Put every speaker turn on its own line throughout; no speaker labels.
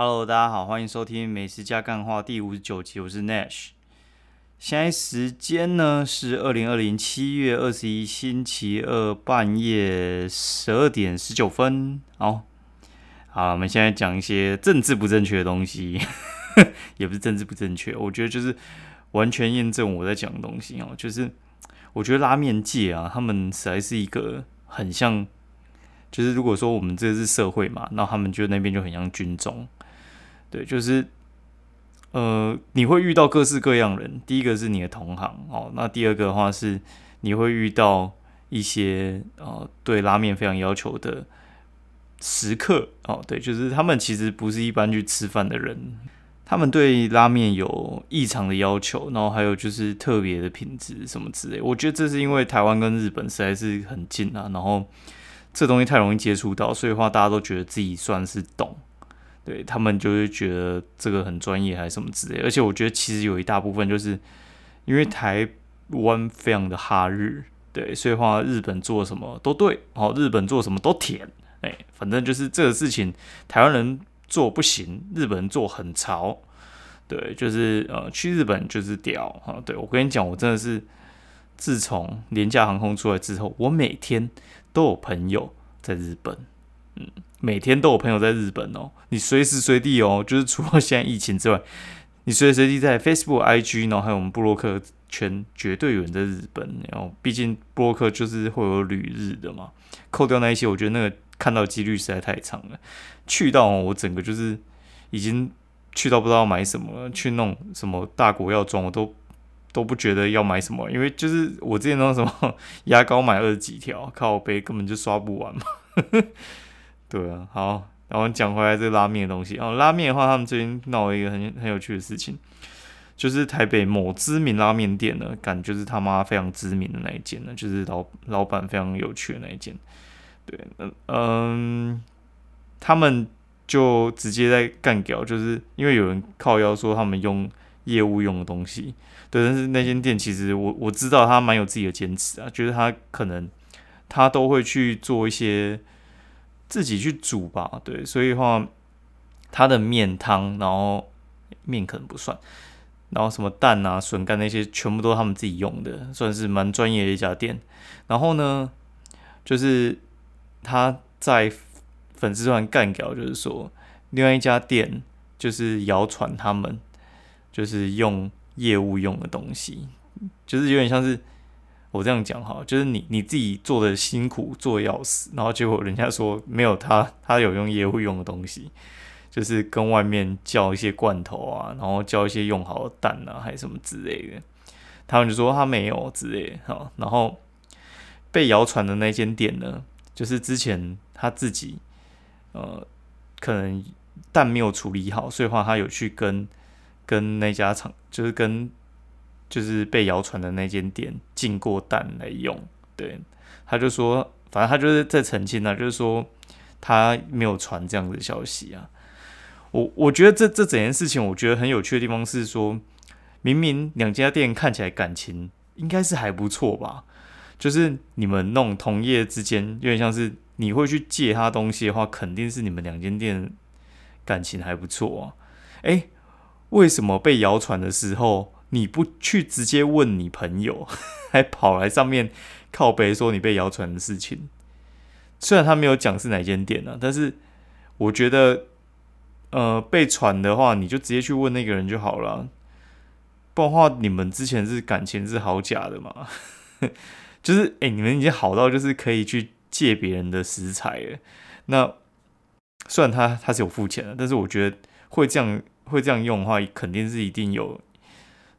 Hello，大家好，欢迎收听《美食加干话》第五十九集，我是 Nash。现在时间呢是二零二零七月二十一星期二半夜十二点十九分。好，好，我们现在讲一些政治不正确的东西，也不是政治不正确，我觉得就是完全验证我在讲的东西哦。就是我觉得拉面界啊，他们实在是一个很像，就是如果说我们这是社会嘛，那他们就那边就很像军中。对，就是，呃，你会遇到各式各样人。第一个是你的同行哦，那第二个的话是你会遇到一些呃对拉面非常要求的食客哦，对，就是他们其实不是一般去吃饭的人，他们对拉面有异常的要求，然后还有就是特别的品质什么之类。我觉得这是因为台湾跟日本实在是很近啊，然后这东西太容易接触到，所以的话大家都觉得自己算是懂。对他们就会觉得这个很专业还是什么之类，而且我觉得其实有一大部分就是因为台湾非常的哈日，对，所以话日本做什么都对，哦，日本做什么都甜，哎，反正就是这个事情台湾人做不行，日本人做很潮，对，就是呃去日本就是屌哈，对我跟你讲，我真的是自从廉价航空出来之后，我每天都有朋友在日本。嗯，每天都有朋友在日本哦。你随时随地哦，就是除了现在疫情之外，你随时随地在 Facebook、IG，然后还有我们布洛克圈，绝对有人在日本。然后，毕竟布洛克就是会有旅日的嘛。扣掉那一些，我觉得那个看到几率实在太长了。去到我整个就是已经去到不知道买什么，去弄什么大国药妆，我都都不觉得要买什么，因为就是我之前弄什么 牙膏买二十几条，靠背根本就刷不完嘛。对啊，好，然后讲回来这个拉面的东西哦。拉面的话，他们最近闹了一个很很有趣的事情，就是台北某知名拉面店呢，感就是他妈非常知名的那一间呢，就是老老板非常有趣的那一间。对，嗯嗯，他们就直接在干掉，就是因为有人靠腰说他们用业务用的东西。对，但是那间店其实我我知道他蛮有自己的坚持啊，就是他可能他都会去做一些。自己去煮吧，对，所以话，他的面汤，然后面可能不算，然后什么蛋啊、笋干那些，全部都是他们自己用的，算是蛮专业的一家店。然后呢，就是他在粉丝团干掉，就是说另外一家店就是谣传他们就是用业务用的东西，就是有点像是。我这样讲哈，就是你你自己做的辛苦做要死，然后结果人家说没有他，他有用业务用的东西，就是跟外面叫一些罐头啊，然后叫一些用好的蛋啊，还是什么之类的，他们就说他没有之类哈，然后被谣传的那间店呢，就是之前他自己呃可能蛋没有处理好，所以话他有去跟跟那家厂，就是跟。就是被谣传的那间店进过蛋来用，对，他就说，反正他就是在澄清啊，就是说他没有传这样子的消息啊。我我觉得这这整件事情，我觉得很有趣的地方是说，明明两家店看起来感情应该是还不错吧，就是你们那种同业之间，有点像是你会去借他东西的话，肯定是你们两间店感情还不错啊。诶，为什么被谣传的时候？你不去直接问你朋友，还跑来上面靠背说你被谣传的事情。虽然他没有讲是哪间店呢，但是我觉得，呃，被传的话，你就直接去问那个人就好了。不然的话，你们之前是感情是好假的嘛？就是哎，你们已经好到就是可以去借别人的食材了。那虽然他他是有付钱的，但是我觉得会这样会这样用的话，肯定是一定有。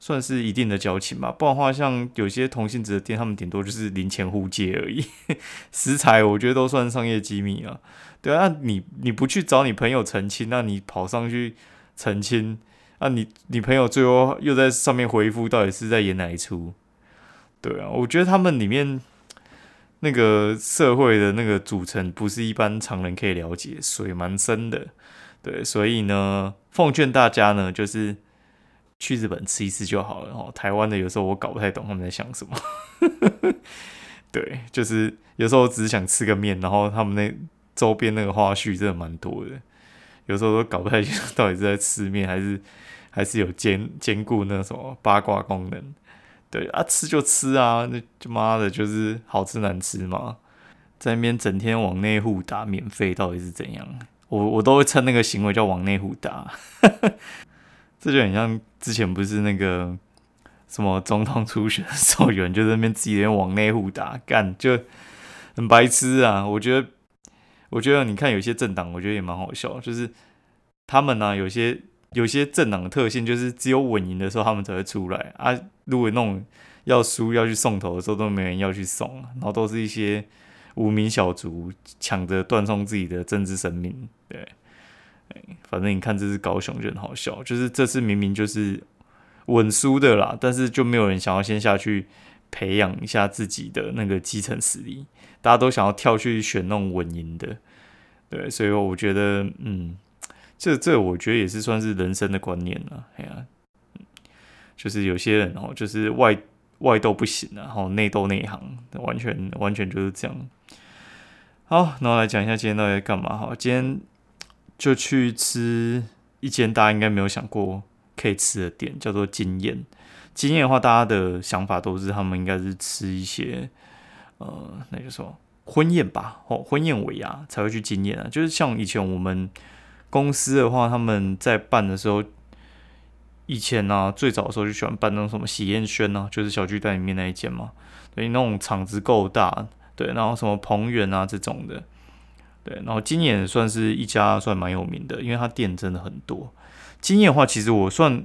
算是一定的交情吧，不然的话，像有些同性质的店，他们顶多就是零钱互借而已。食材我觉得都算商业机密啊。对啊，那你你不去找你朋友澄清，那你跑上去澄清，那你你朋友最后又在上面回复，到底是在演哪一出？对啊，我觉得他们里面那个社会的那个组成，不是一般常人可以了解，水蛮深的。对，所以呢，奉劝大家呢，就是。去日本吃一次就好了哦。台湾的有时候我搞不太懂他们在想什么。对，就是有时候只是想吃个面，然后他们那周边那个花絮真的蛮多的。有时候都搞不太清楚到底是在吃面还是还是有兼兼顾那什么八卦功能。对啊，吃就吃啊，那就妈的，就是好吃难吃嘛，在那边整天往内互打，免费到底是怎样？我我都会称那个行为叫往内互打，这就很像之前不是那个什么总统初选的时候，有人就在那边自己往内互打，干就很白痴啊！我觉得，我觉得你看有些政党，我觉得也蛮好笑，就是他们呢有些。有些政党的特性就是只有稳赢的时候他们才会出来啊，如果那种要输要去送头的时候都没人要去送，然后都是一些无名小卒抢着断送自己的政治生命。对，反正你看这次高雄就很好笑，就是这次明明就是稳输的啦，但是就没有人想要先下去培养一下自己的那个基层实力，大家都想要跳去选那种稳赢的。对，所以我觉得，嗯。这这我觉得也是算是人生的观念了，哎呀，就是有些人哦，就是外外斗不行啊，然后内斗内行，完全完全就是这样。好，那我来讲一下今天到底在干嘛。好，今天就去吃一间大家应该没有想过可以吃的店，叫做经验。经验的话，大家的想法都是他们应该是吃一些呃，那就说婚宴吧，哦，婚宴尾牙才会去经验啊，就是像以前我们。公司的话，他们在办的时候，以前呢，最早的时候就喜欢办那种什么喜宴轩啊，就是小巨蛋里面那一间嘛。所以，那种场子够大，对，然后什么彭园啊这种的，对，然后今年算是一家算蛮有名的，因为它店真的很多。经验的话，其实我算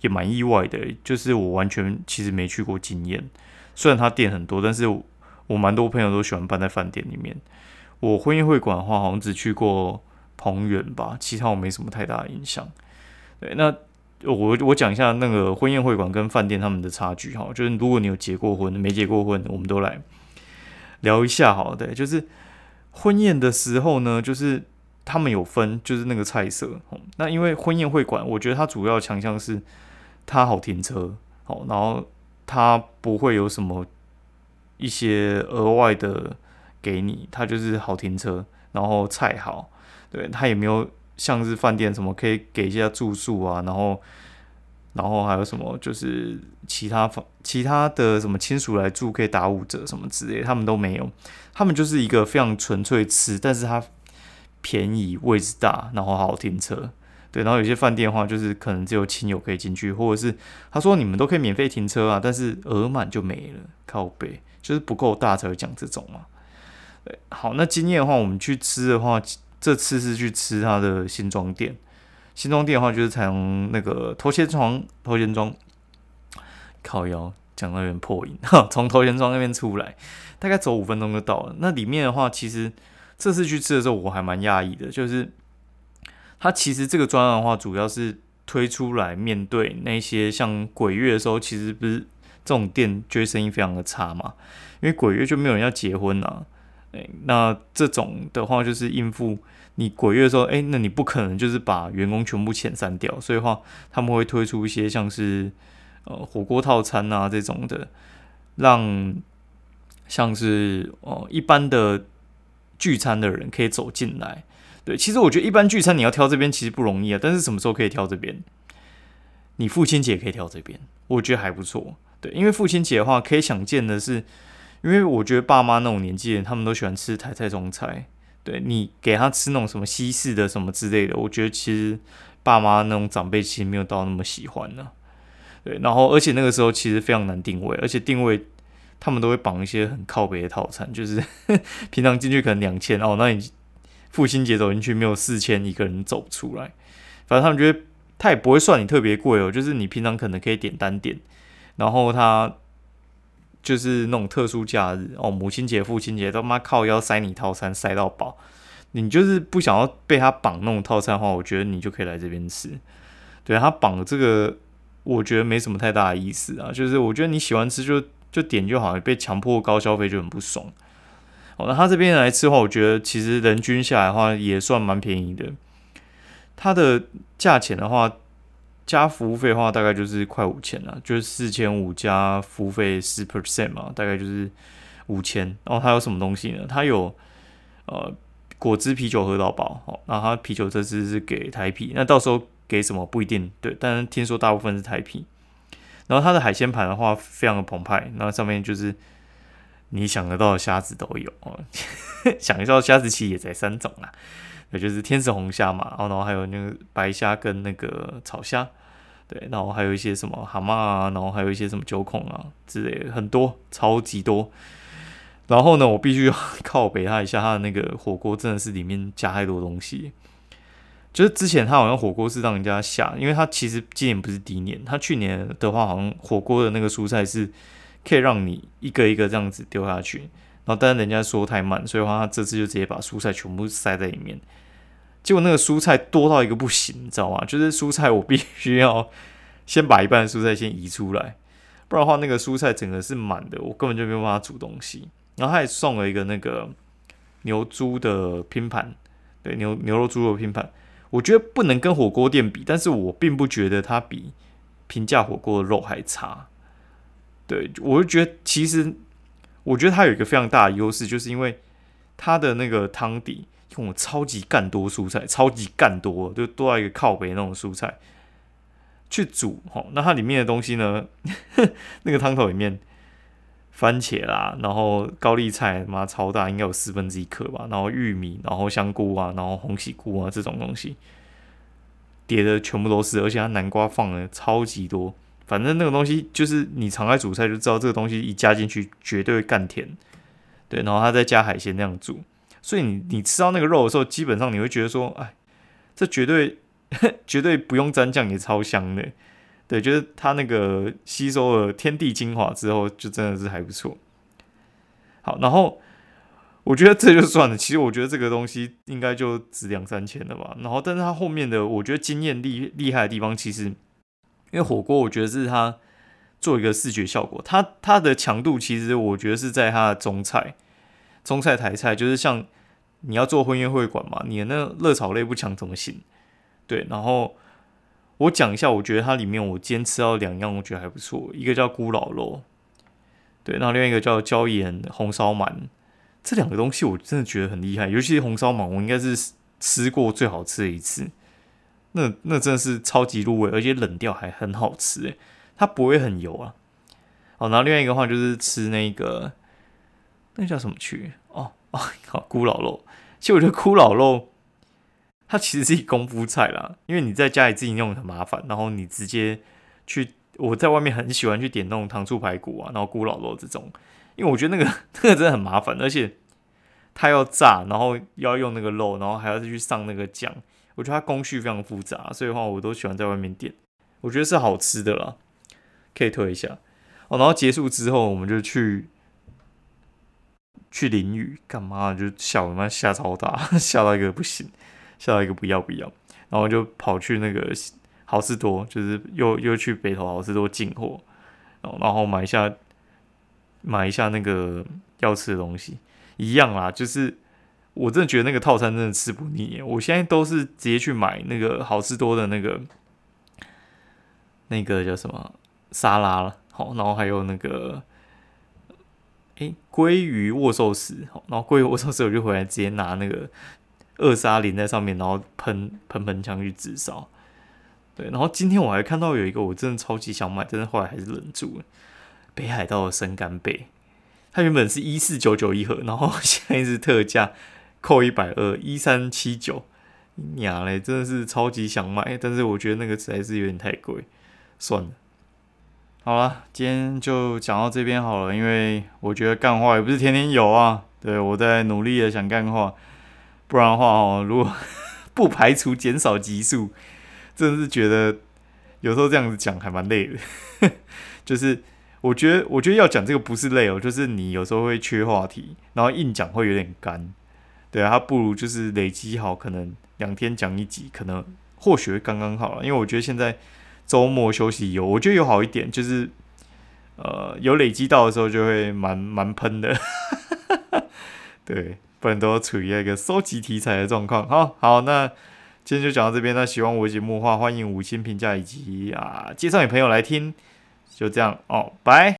也蛮意外的，就是我完全其实没去过经验，虽然它店很多，但是我蛮多朋友都喜欢办在饭店里面。我婚宴会馆的话，好像只去过。宏远吧，其他我没什么太大的印象。对，那我我讲一下那个婚宴会馆跟饭店他们的差距哈，就是如果你有结过婚、没结过婚，我们都来聊一下好。对，就是婚宴的时候呢，就是他们有分，就是那个菜色。那因为婚宴会馆，我觉得它主要强项是它好停车，好，然后它不会有什么一些额外的给你，它就是好停车，然后菜好。对他也没有像是饭店什么可以给一下住宿啊，然后，然后还有什么就是其他房其他的什么亲属来住可以打五折什么之类，他们都没有，他们就是一个非常纯粹吃，但是它便宜位置大，然后好停车，对，然后有些饭店的话就是可能只有亲友可以进去，或者是他说你们都可以免费停车啊，但是额满就没了，靠背就是不够大才会讲这种嘛，好，那经验的话，我们去吃的话。这次是去吃他的新庄店，新庄店的话就是从那个头前庄头前庄靠腰讲到有点破音，从头前庄那边出来，大概走五分钟就到了。那里面的话，其实这次去吃的时候我还蛮讶异的，就是它其实这个专案的话，主要是推出来面对那些像鬼月的时候，其实不是这种店就会生意非常的差嘛，因为鬼月就没有人要结婚啊。哎，那这种的话就是应付你鬼月的时候，哎，那你不可能就是把员工全部遣散掉，所以话他们会推出一些像是呃火锅套餐啊这种的，让像是哦一般的聚餐的人可以走进来。对，其实我觉得一般聚餐你要挑这边其实不容易啊，但是什么时候可以挑这边？你父亲节可以挑这边，我觉得还不错。对，因为父亲节的话，可以想见的是。因为我觉得爸妈那种年纪人，他们都喜欢吃台菜中菜。对你给他吃那种什么西式的什么之类的，我觉得其实爸妈那种长辈其实没有到那么喜欢呢。对，然后而且那个时候其实非常难定位，而且定位他们都会绑一些很靠北的套餐，就是 平常进去可能两千哦，那你父亲节走进去没有四千一个人走不出来。反正他们觉得他也不会算你特别贵哦，就是你平常可能可以点单点，然后他。就是那种特殊假日哦，母亲节、父亲节都妈靠腰塞你套餐塞到饱，你就是不想要被他绑那种套餐的话，我觉得你就可以来这边吃。对他绑这个，我觉得没什么太大的意思啊。就是我觉得你喜欢吃就就点就好，被强迫高消费就很不爽。哦，那他这边来吃的话，我觉得其实人均下来的话也算蛮便宜的。它的价钱的话。加服务费的话，大概就是快五千了，就是四千五加服务费十 percent 嘛，大概就是五千。然后它有什么东西呢？它有呃果汁啤酒喝到饱，哦，那它啤酒这次是给台啤，那到时候给什么不一定，对，但是听说大部分是台啤。然后它的海鲜盘的话非常的澎湃，那上面就是你想得到的虾子都有哦，想一下虾子其实也才三种啦，也就是天使红虾嘛，然后还有那个白虾跟那个草虾，对，然后还有一些什么蛤蟆啊，然后还有一些什么九孔啊之类的，很多，超级多。然后呢，我必须要靠北他一下，他的那个火锅真的是里面加太多东西。就是之前他好像火锅是让人家下，因为他其实今年不是第一年，他去年的话好像火锅的那个蔬菜是可以让你一个一个这样子丢下去，然后但是人家说太慢，所以话他这次就直接把蔬菜全部塞在里面。结果那个蔬菜多到一个不行，你知道吗？就是蔬菜我必须要先把一半的蔬菜先移出来，不然的话那个蔬菜整个是满的，我根本就没有办法煮东西。然后他也送了一个那个牛猪的拼盘，对牛牛肉猪肉拼盘，我觉得不能跟火锅店比，但是我并不觉得它比平价火锅的肉还差。对我就觉得其实我觉得它有一个非常大的优势，就是因为它的那个汤底用了超级干多蔬菜，超级干多，就多到一个靠北那种蔬菜去煮。吼，那它里面的东西呢，那个汤头里面。番茄啦，然后高丽菜，妈超大，应该有四分之一颗吧。然后玉米，然后香菇啊，然后红喜菇啊，这种东西叠的全部都是，而且它南瓜放的超级多。反正那个东西就是你常爱煮菜就知道，这个东西一加进去绝对会干甜。对，然后它再加海鲜那样煮，所以你你吃到那个肉的时候，基本上你会觉得说，哎，这绝对 绝对不用蘸酱也超香的。对，就是它那个吸收了天地精华之后，就真的是还不错。好，然后我觉得这就算了。其实我觉得这个东西应该就值两三千了吧。然后，但是它后面的我觉得惊艳厉厉害的地方，其实因为火锅，我觉得是它做一个视觉效果。它它的强度其实我觉得是在它的中菜、中菜台菜，就是像你要做婚宴会馆嘛，你的那热炒类不强怎么行？对，然后。我讲一下，我觉得它里面我今天吃到两样，我觉得还不错。一个叫咕老肉，对，然后另外一个叫椒盐红烧鳗。这两个东西我真的觉得很厉害，尤其是红烧鳗，我应该是吃过最好吃的一次。那那真的是超级入味，而且冷掉还很好吃诶，它不会很油啊。哦，然后另外一个话就是吃那个那叫什么去？哦哦，好，咕老肉。其实我觉得咕老肉。它其实是一功夫菜啦，因为你在家里自己弄很麻烦，然后你直接去，我在外面很喜欢去点那种糖醋排骨啊，然后咕老肉这种，因为我觉得那个 那个真的很麻烦，而且它要炸，然后要用那个肉，然后还要去上那个酱，我觉得它工序非常复杂，所以的话我都喜欢在外面点，我觉得是好吃的啦，可以推一下哦。然后结束之后，我们就去去淋雨，干嘛？就下雨，妈下超大，下到一个不行。下到一个不要不要，然后就跑去那个好事多，就是又又去北投好事多进货，然后买一下买一下那个要吃的东西，一样啦，就是我真的觉得那个套餐真的吃不腻。我现在都是直接去买那个好吃多的那个那个叫什么沙拉了，好，然后还有那个哎鲑鱼握寿司，好，然后鲑鱼握寿司我就回来直接拿那个。二沙淋在上面，然后喷喷喷枪去自烧。对，然后今天我还看到有一个我真的超级想买，但是后来还是忍住了。北海道的生干贝，它原本是一四九九一盒，然后 现在是特价扣一百二，一三七九。娘嘞，真的是超级想买，但是我觉得那个实在是有点太贵，算了。好了，今天就讲到这边好了，因为我觉得干话也不是天天有啊。对我在努力的想干话。不然的话哦，如果 不排除减少集数，真的是觉得有时候这样子讲还蛮累的。就是我觉得，我觉得要讲这个不是累哦，就是你有时候会缺话题，然后硬讲会有点干。对啊，他不如就是累积好，可能两天讲一集，可能或许会刚刚好了。因为我觉得现在周末休息有，我觉得有好一点，就是呃有累积到的时候就会蛮蛮喷的。对。不然都处于一个收集题材的状况。好好，那今天就讲到这边。那喜欢我节目的话，欢迎五星评价以及啊介绍你朋友来听。就这样哦，拜。